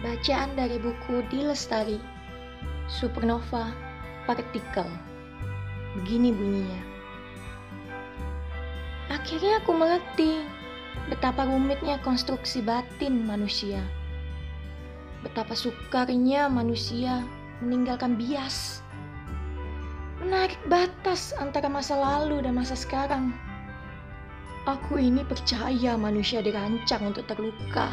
Bacaan dari buku Dilestari Supernova Partikel. Begini bunyinya. Akhirnya aku mengerti betapa rumitnya konstruksi batin manusia. Betapa sukarnya manusia meninggalkan bias. Menarik batas antara masa lalu dan masa sekarang. Aku ini percaya manusia dirancang untuk terluka.